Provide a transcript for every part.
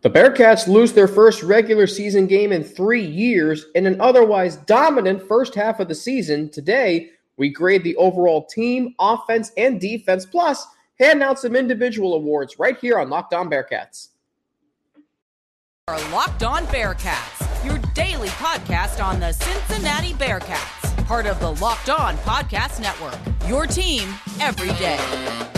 The Bearcats lose their first regular season game in three years in an otherwise dominant first half of the season. Today, we grade the overall team, offense, and defense, plus hand out some individual awards right here on Locked On Bearcats. Our Locked On Bearcats, your daily podcast on the Cincinnati Bearcats, part of the Locked On Podcast Network. Your team every day.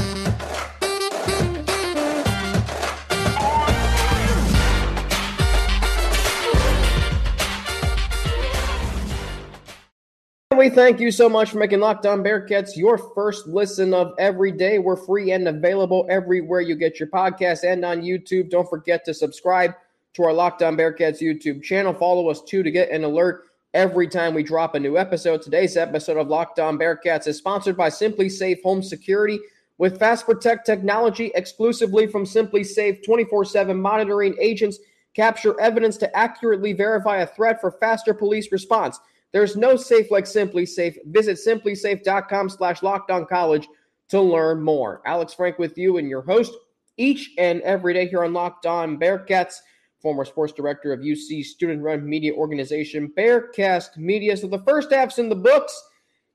We thank you so much for making Locked On Bearcats your first listen of every day. We're free and available everywhere you get your podcast and on YouTube. Don't forget to subscribe to our Locked On Bearcats YouTube channel. Follow us too to get an alert every time we drop a new episode. Today's episode of Locked On Bearcats is sponsored by SimpliSafe Home Security with Fast Protect technology exclusively from SimpliSafe 24/7 monitoring agents capture evidence to accurately verify a threat for faster police response. There's no safe like SimpliSafe. Visit simplisafe.com slash college to learn more. Alex Frank with you and your host each and every day here on Locked On Bearcats, former sports director of UC student run media organization Bearcast Media. So the first half's in the books.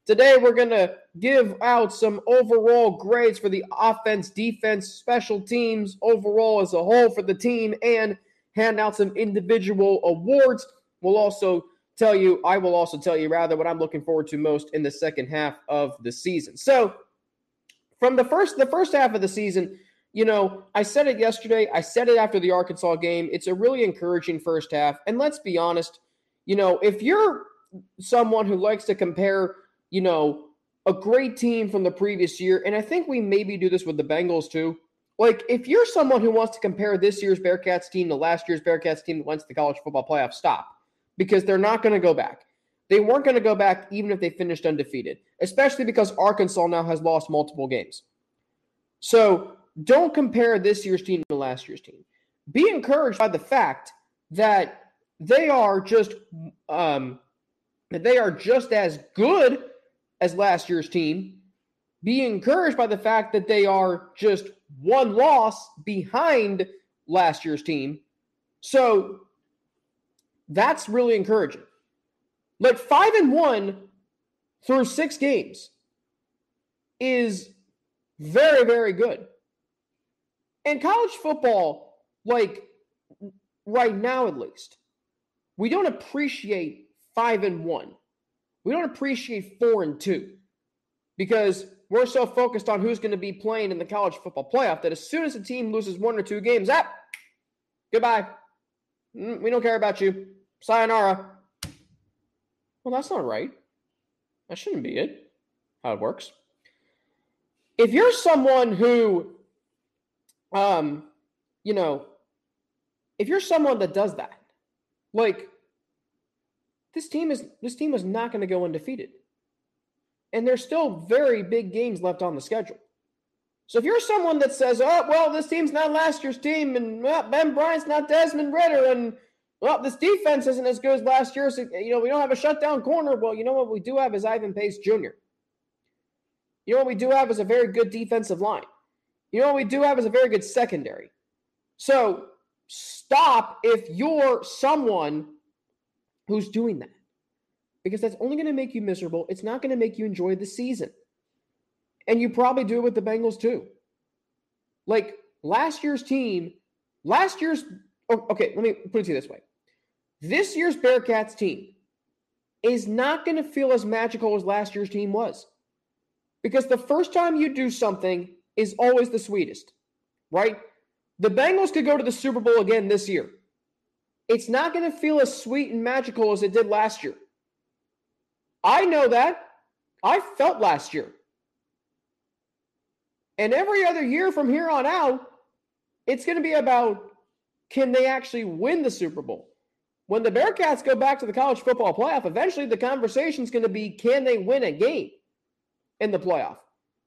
Today we're going to give out some overall grades for the offense, defense, special teams, overall as a whole for the team, and hand out some individual awards. We'll also tell you, I will also tell you rather what I'm looking forward to most in the second half of the season. So, from the first the first half of the season, you know, I said it yesterday, I said it after the Arkansas game. It's a really encouraging first half. And let's be honest, you know, if you're someone who likes to compare, you know, a great team from the previous year, and I think we maybe do this with the Bengals too. Like, if you're someone who wants to compare this year's Bearcats team to last year's Bearcats team that went to the college football playoff, stop because they're not going to go back. They weren't going to go back even if they finished undefeated, especially because Arkansas now has lost multiple games. So don't compare this year's team to last year's team. Be encouraged by the fact that they are just um, that they are just as good as last year's team. Be encouraged by the fact that they are just one loss behind last year's team. So that's really encouraging. Like five and one through six games is very, very good. And college football, like right now at least, we don't appreciate five and one. We don't appreciate four and two because we're so focused on who's going to be playing in the college football playoff that as soon as a team loses one or two games, ah, goodbye. Mm, we don't care about you. Sayonara. Well, that's not right. That shouldn't be it. How it works. If you're someone who, um, you know, if you're someone that does that, like this team is this team is not going to go undefeated. And there's still very big games left on the schedule. So if you're someone that says, "Oh, well, this team's not last year's team, and well, Ben Bryant's not Desmond Ridder, and well, this defense isn't as good as last year. So, you know, we don't have a shutdown corner. Well, you know what we do have is Ivan Pace Jr. You know what we do have is a very good defensive line. You know what we do have is a very good secondary. So stop if you're someone who's doing that. Because that's only going to make you miserable. It's not going to make you enjoy the season. And you probably do it with the Bengals too. Like last year's team, last year's Oh, okay, let me put it to you this way. This year's Bearcats team is not going to feel as magical as last year's team was. Because the first time you do something is always the sweetest, right? The Bengals could go to the Super Bowl again this year. It's not going to feel as sweet and magical as it did last year. I know that. I felt last year. And every other year from here on out, it's going to be about can they actually win the Super Bowl? When the Bearcats go back to the college football playoff, eventually the conversation is going to be can they win a game in the playoff?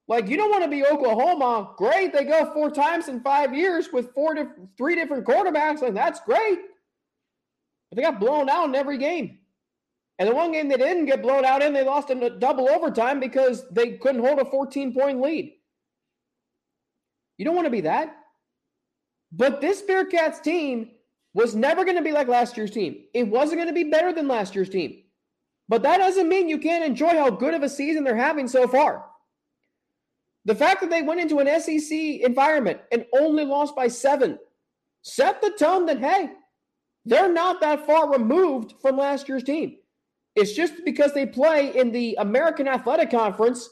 Like you don't want to be Oklahoma. Great, they go four times in five years with four, diff- three different quarterbacks, and that's great. But they got blown out in every game. And the one game they didn't get blown out in, they lost in a double overtime because they couldn't hold a 14 point lead. You don't want to be that. But this Bearcats team was never going to be like last year's team. It wasn't going to be better than last year's team. But that doesn't mean you can't enjoy how good of a season they're having so far. The fact that they went into an SEC environment and only lost by seven set the tone that, hey, they're not that far removed from last year's team. It's just because they play in the American Athletic Conference,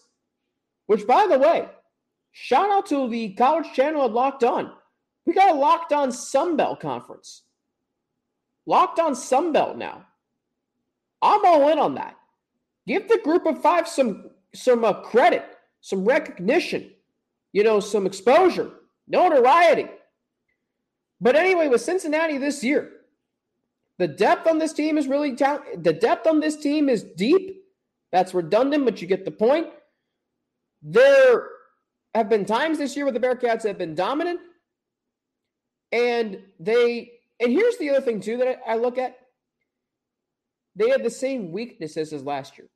which, by the way, shout out to the college channel at Locked On. We got a Locked On Sunbelt Conference. Locked On Sunbelt now. I'm all in on that. Give the group of five some some uh, credit, some recognition, you know, some exposure, notoriety. But anyway, with Cincinnati this year, the depth on this team is really ta- the depth on this team is deep. That's redundant, but you get the point. There have been times this year where the Bearcats have been dominant, and they and here's the other thing too that I, look at they have the same weaknesses as last year.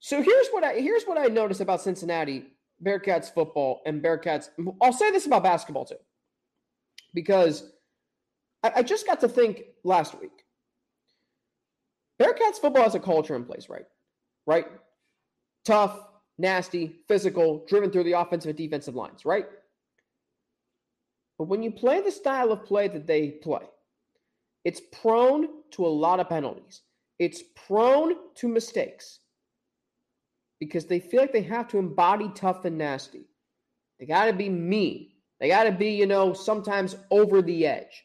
So here's what I here's what I notice about Cincinnati Bearcats football and Bearcats. I'll say this about basketball too, because I, I just got to think last week. Bearcats football has a culture in place, right? Right? Tough, nasty, physical, driven through the offensive and defensive lines, right? But when you play the style of play that they play, it's prone to a lot of penalties. It's prone to mistakes because they feel like they have to embody tough and nasty. They got to be mean. They got to be, you know, sometimes over the edge.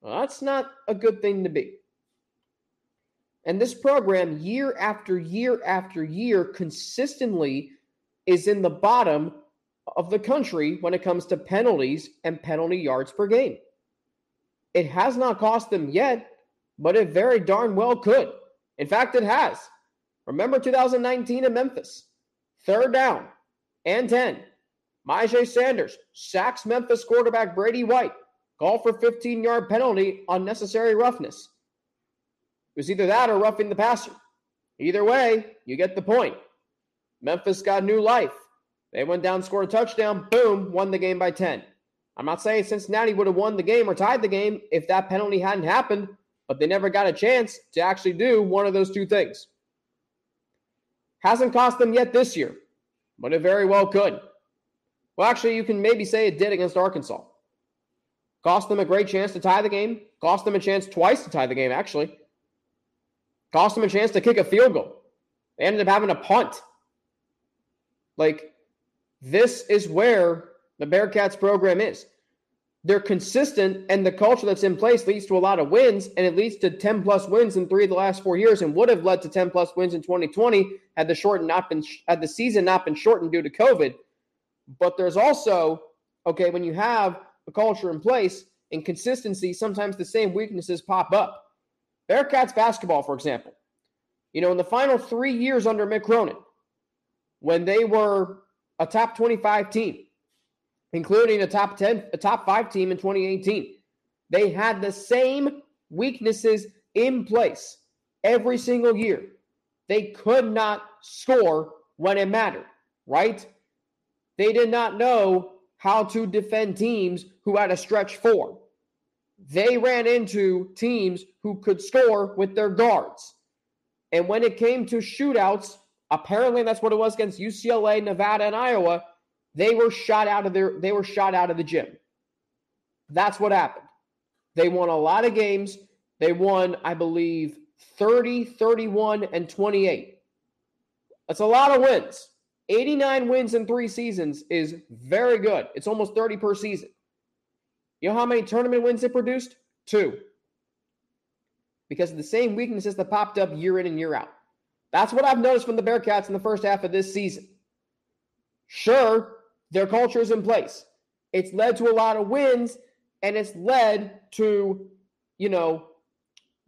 Well, that's not a good thing to be. And this program, year after year after year, consistently is in the bottom of the country when it comes to penalties and penalty yards per game. It has not cost them yet, but it very darn well could. In fact, it has. Remember 2019 in Memphis, third down and 10. Myjai Sanders sacks Memphis quarterback Brady White. Call for 15 yard penalty, unnecessary roughness. It was either that or roughing the passer. Either way, you get the point. Memphis got new life. They went down, scored a touchdown, boom, won the game by 10. I'm not saying Cincinnati would have won the game or tied the game if that penalty hadn't happened, but they never got a chance to actually do one of those two things. Hasn't cost them yet this year, but it very well could. Well, actually, you can maybe say it did against Arkansas. Cost them a great chance to tie the game, cost them a chance twice to tie the game, actually. Cost them a chance to kick a field goal. They ended up having a punt. Like, this is where the Bearcats program is. They're consistent, and the culture that's in place leads to a lot of wins, and it leads to 10 plus wins in three of the last four years, and would have led to 10 plus wins in 2020 had the not been had the season not been shortened due to COVID. But there's also okay when you have a culture in place and consistency, sometimes the same weaknesses pop up. Bearcats basketball, for example, you know, in the final three years under Mick Cronin, when they were a top 25 team, including a top 10, a top five team in 2018. They had the same weaknesses in place every single year. They could not score when it mattered, right? They did not know how to defend teams who had a stretch four. They ran into teams who could score with their guards. And when it came to shootouts, apparently that's what it was against UCLA, Nevada, and Iowa they were shot out of their they were shot out of the gym. That's what happened. They won a lot of games. They won, I believe, 30, 31, and 28. That's a lot of wins. 89 wins in three seasons is very good. It's almost 30 per season. You know how many tournament wins it produced? Two. Because of the same weaknesses that popped up year in and year out. That's what I've noticed from the Bearcats in the first half of this season. Sure, their culture is in place. It's led to a lot of wins and it's led to, you know,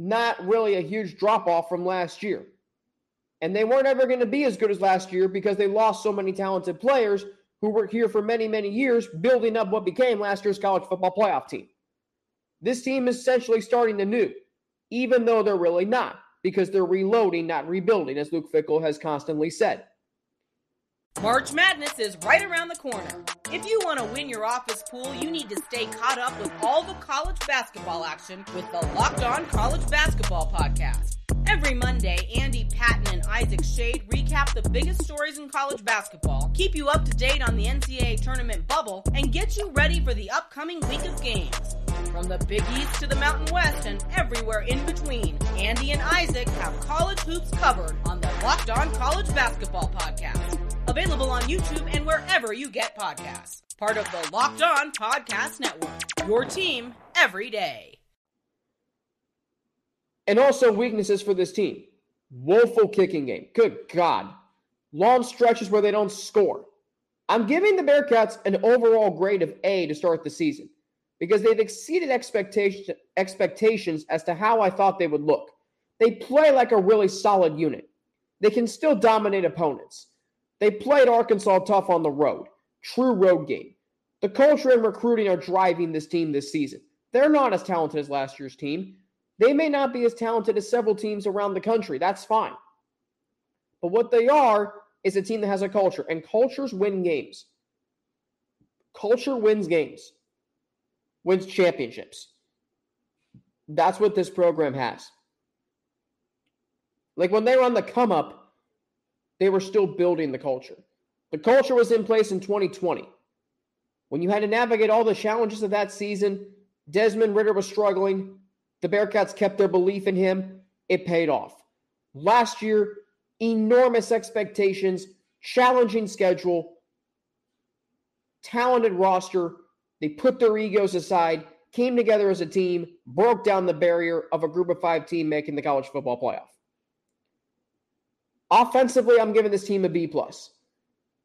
not really a huge drop off from last year. And they weren't ever going to be as good as last year because they lost so many talented players who were here for many, many years, building up what became last year's college football playoff team. This team is essentially starting anew, even though they're really not, because they're reloading, not rebuilding, as Luke Fickell has constantly said. March Madness is right around the corner. If you want to win your office pool, you need to stay caught up with all the college basketball action with the Locked On College Basketball Podcast. Every Monday, Andy Patton and Isaac Shade recap the biggest stories in college basketball, keep you up to date on the NCAA tournament bubble, and get you ready for the upcoming week of games. From the Big East to the Mountain West and everywhere in between, Andy and Isaac have college hoops covered on the Locked On College Basketball Podcast. Available on YouTube and wherever you get podcasts. Part of the Locked On Podcast Network. Your team every day. And also weaknesses for this team. Woeful kicking game. Good God. Long stretches where they don't score. I'm giving the Bearcats an overall grade of A to start the season because they've exceeded expectation, expectations as to how I thought they would look. They play like a really solid unit. They can still dominate opponents. They played Arkansas tough on the road. True road game. The culture and recruiting are driving this team this season. They're not as talented as last year's team. They may not be as talented as several teams around the country. That's fine. But what they are is a team that has a culture, and cultures win games. Culture wins games, wins championships. That's what this program has. Like when they were on the come up, they were still building the culture. The culture was in place in 2020. When you had to navigate all the challenges of that season, Desmond Ridder was struggling. The Bearcats kept their belief in him. It paid off. Last year, enormous expectations, challenging schedule, talented roster. They put their egos aside, came together as a team, broke down the barrier of a group of five team making the college football playoff. Offensively, I'm giving this team a B plus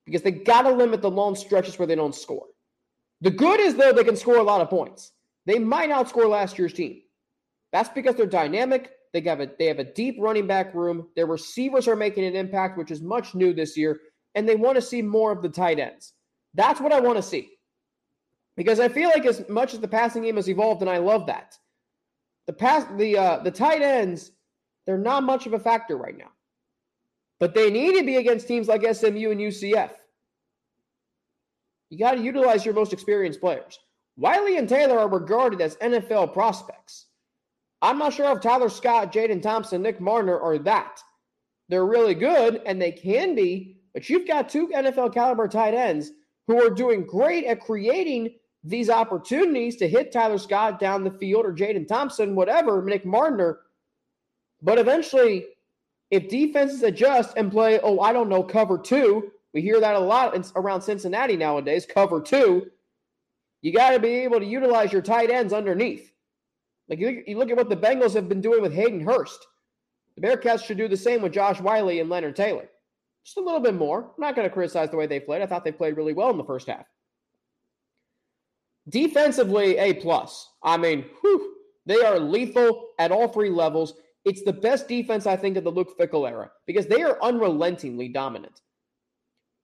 because they got to limit the long stretches where they don't score. The good is though they can score a lot of points. They might outscore last year's team. That's because they're dynamic. They have a they have a deep running back room. Their receivers are making an impact, which is much new this year, and they want to see more of the tight ends. That's what I want to see. Because I feel like as much as the passing game has evolved, and I love that, the pass the uh, the tight ends they're not much of a factor right now. But they need to be against teams like SMU and UCF. You got to utilize your most experienced players. Whyle and Taylor are regarded as NFL prospects. I'm not sure if Tyler Scott, Jaden Thompson, Nick Mardner are that. They're really good, and they can be, but you've got two NFL caliber tight ends who are doing great at creating these opportunities to hit Tyler Scott down the field or Jaden Thompson, whatever, Nick Mardner. But eventually, if defenses adjust and play, oh, I don't know, cover two, we hear that a lot around Cincinnati nowadays, cover two, you got to be able to utilize your tight ends underneath. Like you, you look at what the Bengals have been doing with Hayden Hurst. The Bearcats should do the same with Josh Whyle and Leonard Taylor. Just a little bit more. I'm not going to criticize the way they played. I thought they played really well in the first half. Defensively, A plus. I mean, whew, they are lethal at all three levels. It's the best defense, I think, of the Luke Fickell era because they are unrelentingly dominant.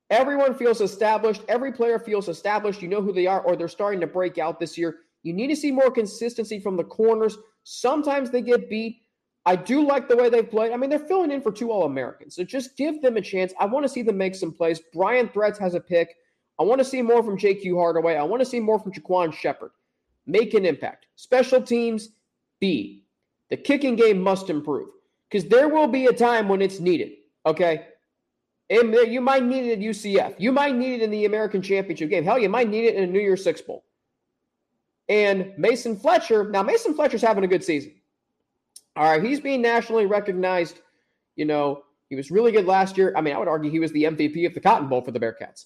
Everyone feels established. Every player feels established. You know who they are, or they're starting to break out this year. You need to see more consistency from the corners. Sometimes they get beat. I do like the way they've played. I mean, they're filling in for two All Americans. So just give them a chance. I want to see them make some plays. Bryon Threats has a pick. I want to see more from JQ Hardaway. I want to see more from Jaquan Shepard. Make an impact. Special teams, B. The kicking game must improve because there will be a time when it's needed. Okay. And you might need it at UCF. You might need it in the American Championship game. Hell, you might need it in a New Year's Six Bowl. And Mason Fletcher, now Mason Fletcher's having a good season. All right, he's being nationally recognized. You know, he was really good last year. I mean, I would argue he was the MVP of the Cotton Bowl for the Bearcats.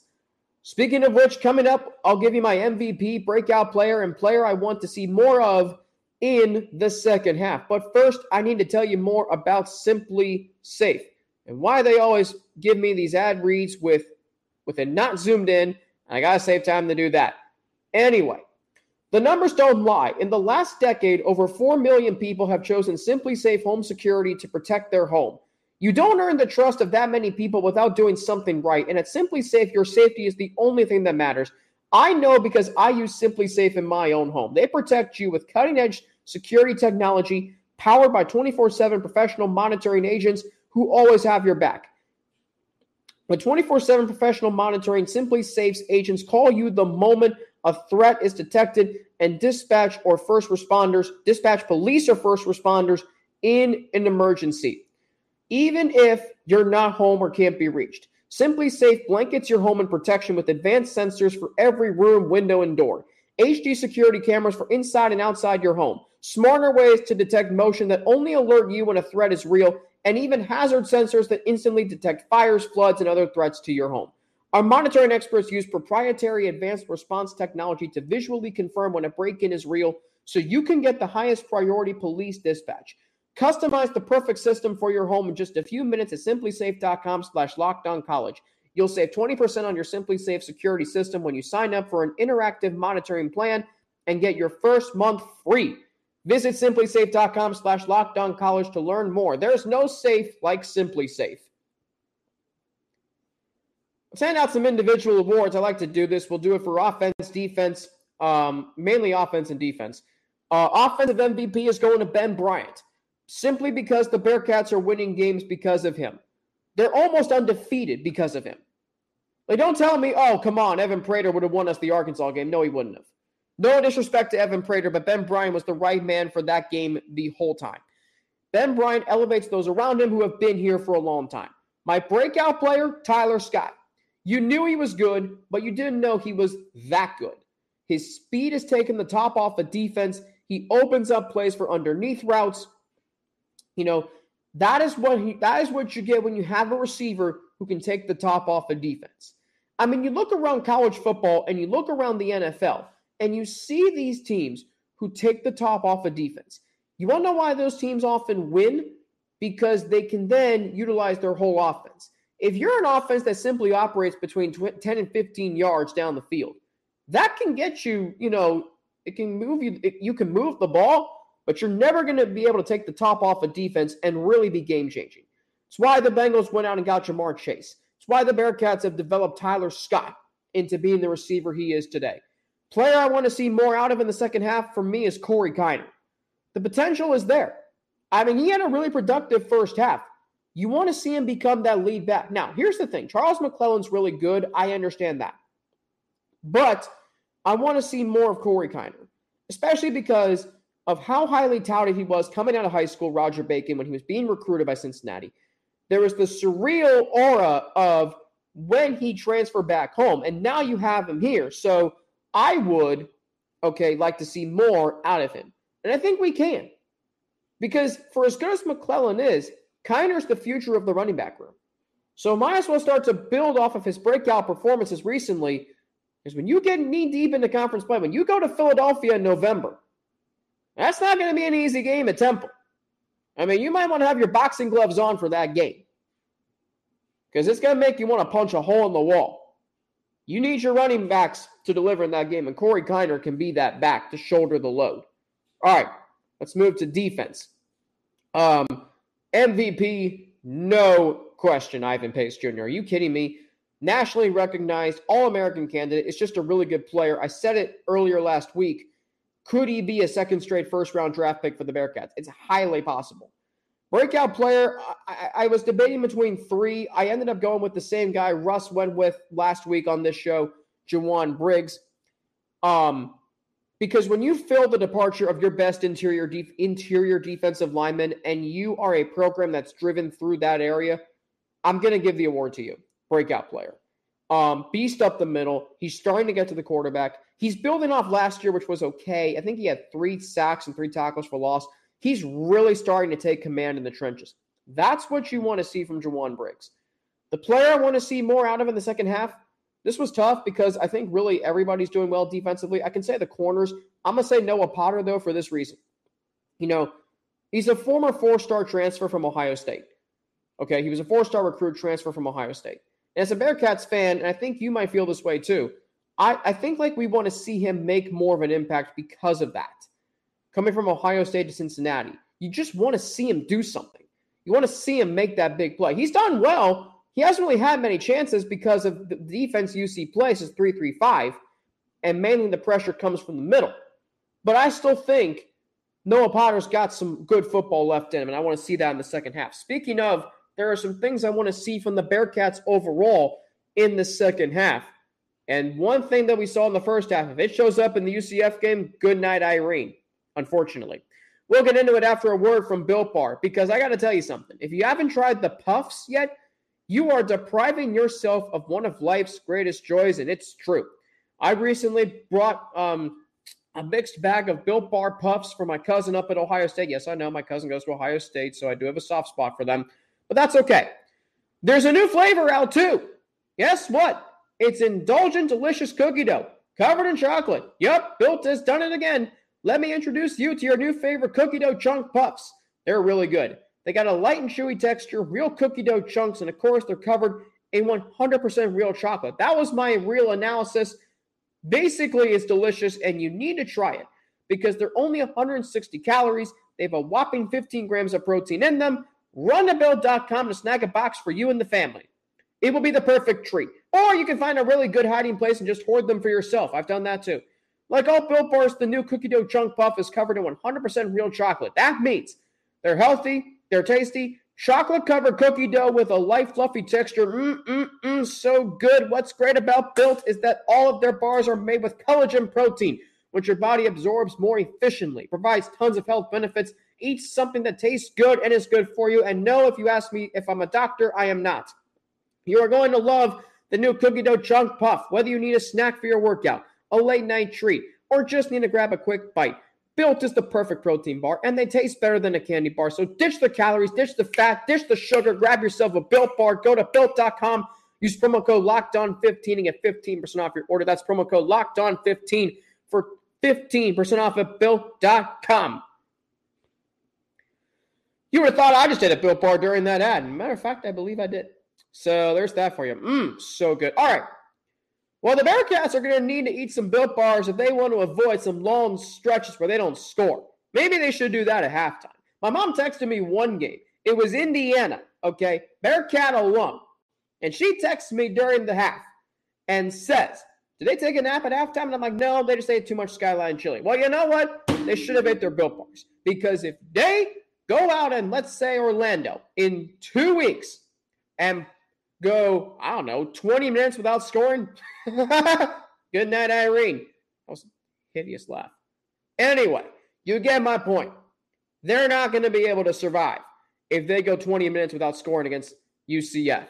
Speaking of which, coming up, I'll give you my MVP breakout player and player I want to see more of in the second half. But first, I need to tell you more about Simply Safe and why they always give me these ad reads with with it not zoomed in. I gotta save time to do that. Anyway, the numbers don't lie. In the last decade, over 4 million people have chosen Simply Safe Home Security to protect their home. You don't earn the trust of that many people without doing something right. And at SimpliSafe, your safety is the only thing that matters. I know because I use SimpliSafe in my own home. They protect you with cutting edge security technology powered by 24 7 professional monitoring agents who always have your back. But 24 7 professional monitoring SimpliSafe's agents call you the moment a threat is detected and dispatch or first responders, dispatch police or first responders in an emergency, even if you're not home or can't be reached. SimpliSafe blankets your home in protection with advanced sensors for every room, window, and door. HD security cameras for inside and outside your home. Smarter ways to detect motion that only alert you when a threat is real, and even hazard sensors that instantly detect fires, floods, and other threats to your home. Our monitoring experts use proprietary advanced response technology to visually confirm when a break in is real so you can get the highest priority police dispatch. Customize the perfect system for your home in just a few minutes at simplisafe.com slash college. You'll save 20% on your SimpliSafe security system when you sign up for an interactive monitoring plan and get your first month free. Visit simplisafe.com slash college to learn more. There's no safe like SimpliSafe. Send out some individual awards. I like to do this. We'll do it for offense, defense, um, mainly offense and defense. Uh, offensive MVP is going to Ben Bryant simply because the Bearcats are winning games because of him. They're almost undefeated because of him. Like, don't tell me, oh, come on, Evan Prater would have won us the Arkansas game. No, he wouldn't have. No disrespect to Evan Prater, but Ben Bryant was the right man for that game the whole time. Ben Bryant elevates those around him who have been here for a long time. My breakout player, Tyler Scott. You knew he was good, but you didn't know he was that good. His speed has taken the top off of defense. He opens up plays for underneath routes. You know, that is what he that is what you get when you have a receiver who can take the top off of defense. I mean, you look around college football and you look around the NFL and you see these teams who take the top off of defense. You want to know why those teams often win? Because they can then utilize their whole offense. If you're an offense that simply operates between 10 and 15 yards down the field, that can get you, you know, it can move you, it, you can move the ball, but you're never going to be able to take the top off of defense and really be game changing. It's why the Bengals went out and got Ja'Marr Chase. It's why the Bearcats have developed Tyler Scott into being the receiver he is today. Player I want to see more out of in the second half for me is Corey Kiner. The potential is there. I mean, he had a really productive first half. You want to see him become that lead back. Now, here's the thing Charles McClellan's really good. I understand that. But I want to see more of Corey Kiner, especially because of how highly touted he was coming out of high school, Roger Bacon, when he was being recruited by Cincinnati. There was the surreal aura of when he transferred back home, and now you have him here. So I would, okay, like to see more out of him. And I think we can. Because for as good as McClellan is, Kiner's the future of the running back room. So might as well start to build off of his breakout performances recently. Because when you get knee deep into conference play, when you go to Philadelphia in November, that's not going to be an easy game at Temple. I mean, you might want to have your boxing gloves on for that game. Because it's going to make you want to punch a hole in the wall. You need your running backs to deliver in that game, and Corey Kiner can be that back to shoulder the load. All right, let's move to defense. Um, MVP, no question, Ivan Pace Jr. Are you kidding me? Nationally recognized All American candidate. It's just a really good player. I said it earlier last week. Could he be a second straight first round draft pick for the Bearcats? It's highly possible. Breakout player, I, I, was debating between three. I ended up going with the same guy Russ went with last week on this show, Jowon Briggs. Um, because when you fill the departure of your best interior interior defensive lineman and you are a program that's driven through that area, I'm going to give the award to you. Breakout player. Um, beast up the middle. He's starting to get to the quarterback. He's building off last year, which was okay. I think he had three sacks and three tackles for loss. He's really starting to take command in the trenches. That's what you want to see from Jowon Briggs. The player I want to see more out of in the second half this was tough because I think really everybody's doing well defensively. I can say the corners. I'm going to say Noah Potter, though, for this reason. You know, he's a former four star transfer from Ohio State. Okay. He was a four star recruit transfer from Ohio State. And as a Bearcats fan, and I think you might feel this way too, I, I think like we want to see him make more of an impact because of that. Coming from Ohio State to Cincinnati, you just want to see him do something. You want to see him make that big play. He's done well he hasn't really had many chances because of the defense UC plays is 3 3 5, and mainly the pressure comes from the middle. But I still think Noah Potter's got some good football left in him, and I want to see that in the second half. Speaking of, there are some things I want to see from the Bearcats overall in the second half. And one thing that we saw in the first half, if it shows up in the UCF game, good night, Irene, unfortunately. We'll get into it after a word from Built Bar because I got to tell you something. If you haven't tried the puffs yet, you are depriving yourself of one of life's greatest joys, and it's true. I recently brought um, a mixed bag of Built Bar puffs for my cousin up at Ohio State. Yes, I know my cousin goes to Ohio State, so I do have a soft spot for them, but that's okay. There's a new flavor out too. Guess what? It's indulgent, delicious cookie dough covered in chocolate. Yep, Built has done it again. Let me introduce you to your new favorite cookie dough chunk puffs. They're really good. They got a light and chewy texture, real cookie dough chunks, and of course, they're covered in 100% real chocolate. That was my real analysis. Basically, it's delicious, and you need to try it because they're only 160 calories. They have a whopping 15 grams of protein in them. Run to built.com to snag a box for you and the family. It will be the perfect treat. Or you can find a really good hiding place and just hoard them for yourself. I've done that too. Like all Built Bars, the new cookie dough chunk puff is covered in 100% real chocolate. That means they're healthy, they're tasty, chocolate covered cookie dough with a light, fluffy texture. Mm, mm, mm, so good. What's great about Built is that all of their bars are made with collagen protein, which your body absorbs more efficiently, provides tons of health benefits, Eat something that tastes good and is good for you. And no, if you ask me if I'm a doctor, I am not. You are going to love the new cookie dough chunk puff, whether you need a snack for your workout, a late night treat, or just need to grab a quick bite. Built is the perfect protein bar, and they taste better than a candy bar. So ditch the calories, ditch the fat, ditch the sugar, grab yourself a built bar. Go to built.com, use promo code locked on 15 and get 15% off your order. That's promo code locked on 15 for 15% off at built.com. You would have thought I just did a built bar during that ad. Matter of fact, I believe I did. So there's that for you. Mmm, so good. All right. Well, the Bearcats are going to need to eat some built bars if they want to avoid some long stretches where they don't score. Maybe they should do that at halftime. My mom texted me one game. It was Indiana, okay, Bearcat alum. And she texts me during the half and says, Did they take a nap at halftime? And I'm like, No, they just ate too much skyline chili. Well, you know what? They should have ate their built bars because if they go out and let's say Orlando in two weeks and go, I don't know, 20 minutes without scoring. Good night, Irene. That was hideous laugh. Anyway, you get my point. They're not going to be able to survive if they go 20 minutes without scoring against UCF.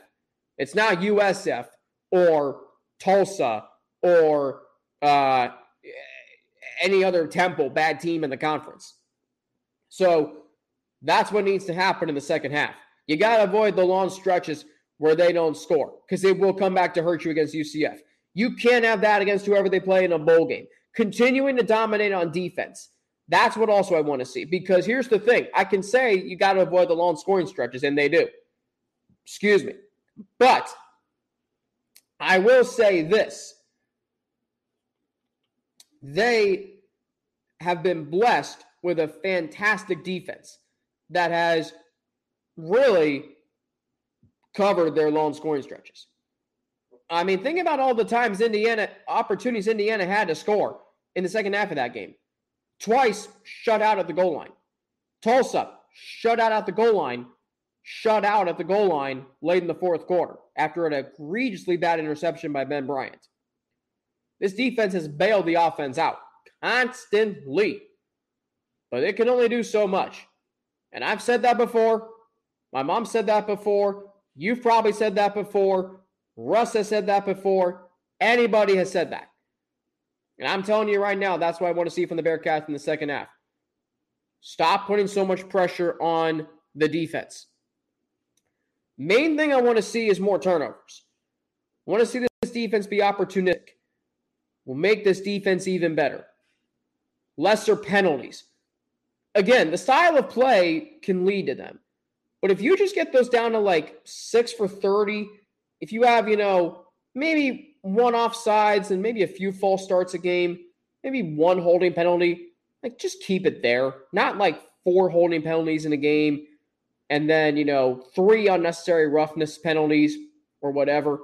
It's not USF or Tulsa or uh, any other Temple bad team in the conference. So that's what needs to happen in the second half. You got to avoid the long stretches where they don't score because it will come back to hurt you against UCF. You can't have that against whoever they play in a bowl game. Continuing to dominate on defense. That's what also I want to see because here's the thing I can say you got to avoid the long scoring stretches, and they do. Excuse me. But I will say this they have been blessed with a fantastic defense that has really covered their long scoring stretches. I mean, think about all the times Indiana opportunities Indiana had to score in the second half of that game. Twice shut out at the goal line. Tulsa shut out at the goal line, shut out at the goal line late in the fourth quarter after an egregiously bad interception by Ben Bryant. This defense has bailed the offense out constantly, but it can only do so much. And I've said that before. My mom said that before. You've probably said that before. Russ has said that before. Anybody has said that. And I'm telling you right now, that's what I want to see from the Bearcats in the second half. Stop putting so much pressure on the defense. Main thing I want to see is more turnovers. I want to see this defense be opportunistic. Will make this defense even better. Lesser penalties. Again, the style of play can lead to them. But if you just get those down to like six for 30, if you have, you know, maybe one offsides and maybe a few false starts a game, maybe one holding penalty, like just keep it there. Not like four holding penalties in a game and then, you know, three unnecessary roughness penalties or whatever,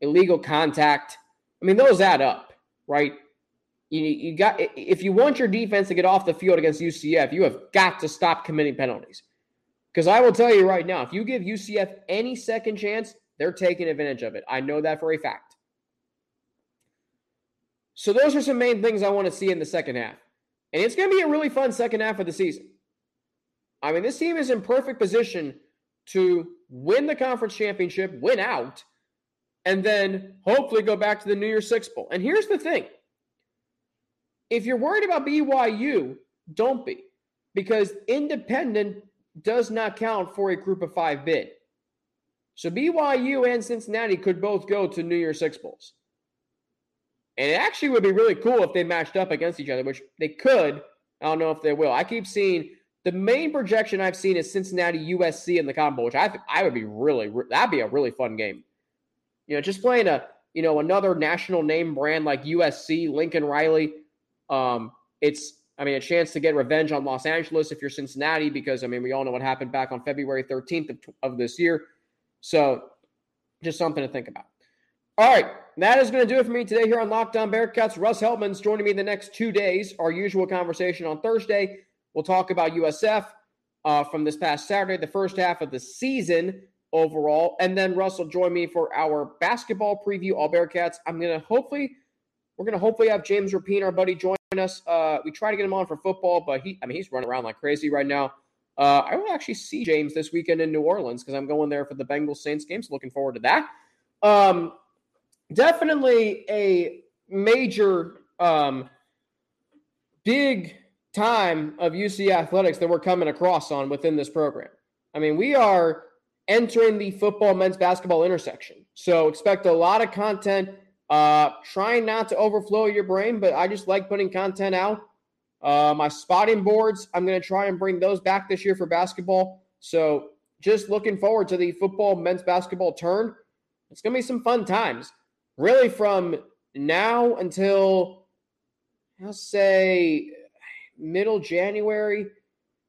illegal contact. I mean, those add up, right? You, you got if you want your defense to get off the field against UCF, you have got to stop committing penalties. Because I will tell you right now, if you give UCF any second chance, they're taking advantage of it. I know that for a fact. So those are some main things I want to see in the second half. And it's going to be a really fun second half of the season. I mean, this team is in perfect position to win the conference championship, win out, and then hopefully go back to the New Year's Six Bowl. And here's the thing if you're worried about BYU, don't be, because independent does not count for a group of five bid. So BYU and Cincinnati could both go to New Year's Six Bowls. And it actually would be really cool if they matched up against each other, which they could. I don't know if they will. I keep seeing the main projection I've seen is Cincinnati USC in the combo, which I think I would be really that'd be a really fun game. You know, just playing a you know another national name brand like USC, Lincoln Riley. Um, it's I mean a chance to get revenge on Los Angeles if you're Cincinnati because I mean we all know what happened back on February 13th of, of this year. So just something to think about. All right, that is going to do it for me today here on Locked On Bearcats. Russ Heltman's joining me the next two days. Our usual conversation on Thursday. We'll talk about USF uh, from this past Saturday, the first half of the season overall. And then Russ will join me for our basketball preview, all Bearcats. I'm going to hopefully, we're going to hopefully have James Rapien, our buddy, join us. Uh, we try to get him on for football, but he, I mean, he's running around like crazy right now. Uh, I will actually see James this weekend in New Orleans because I'm going there for the Bengals Saints game. So looking forward to that. Um, definitely a major, um, big time of UC athletics that we're coming across on within this program. I mean, we are entering the football men's basketball intersection. So expect a lot of content. Uh, trying not to overflow your brain, but I just like putting content out. Uh, my spotting boards, I'm going to try and bring those back this year for basketball. So just looking forward to the football men's basketball turn. It's going to be some fun times. Really, from now until I'll say middle January,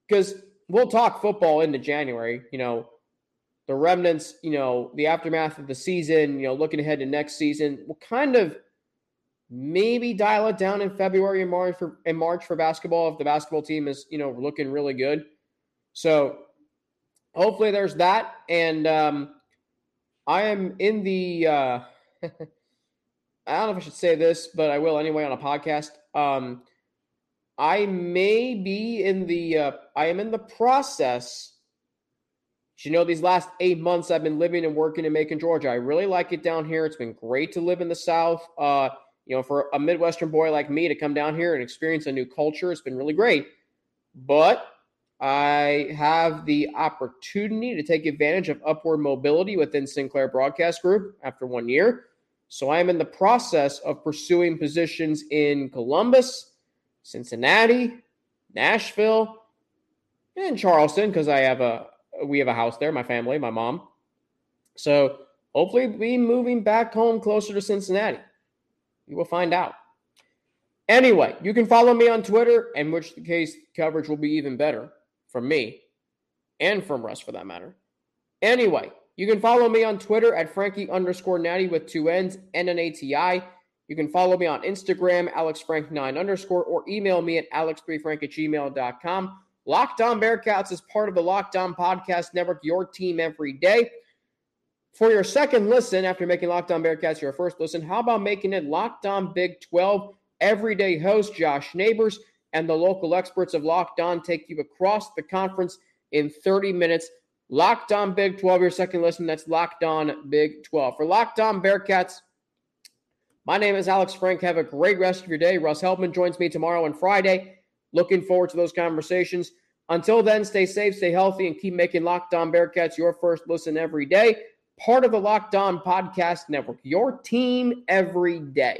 because we'll talk football into January. You know, the remnants, you know, the aftermath of the season, you know, looking ahead to next season. We'll kind of maybe dial it down in February and March for March for basketball if the basketball team is, you know, looking really good. So hopefully there's that. And um I am in the uh I don't know if I should say this, but I will anyway on a podcast. Um I may be in the uh, I am in the process. You know, these last eight months I've been living and working in Macon, Georgia. I really like it down here. It's been great to live in the South. Uh, you know, for a Midwestern boy like me to come down here and experience a new culture, it's been really great. But I have the opportunity to take advantage of upward mobility within Sinclair Broadcast Group after one year. So I am in the process of pursuing positions in Columbus, Cincinnati, Nashville, and Charleston because I have a we have a house there, my family, my mom. So hopefully be moving back home closer to Cincinnati. We will find out. Anyway, you can follow me on Twitter, in which the case coverage will be even better from me and from Russ for that matter. Anyway, you can follow me on Twitter at Frankie underscore natty with two N's and an ATI. You can follow me on Instagram, AlexFrank9 underscore, or email me at alex3frank at gmail.com. Locked On Bearcats is part of the Locked On Podcast Network, your team every day. For your second listen, after making Locked On Bearcats your first listen, how about making it Locked On Big 12? Everyday host Josh Neighbors and the local experts of Locked On take you across the conference in 30 minutes. Locked On Big 12, your second listen. That's Locked On Big 12. For Locked On Bearcats, my name is Alex Frank. Have a great rest of your day. Russ Heltman joins me tomorrow and Friday. Looking forward to those conversations. Until then, stay safe, stay healthy, and keep making Locked On Bearcats your first listen every day. Part of the Locked On Podcast Network, your team every day.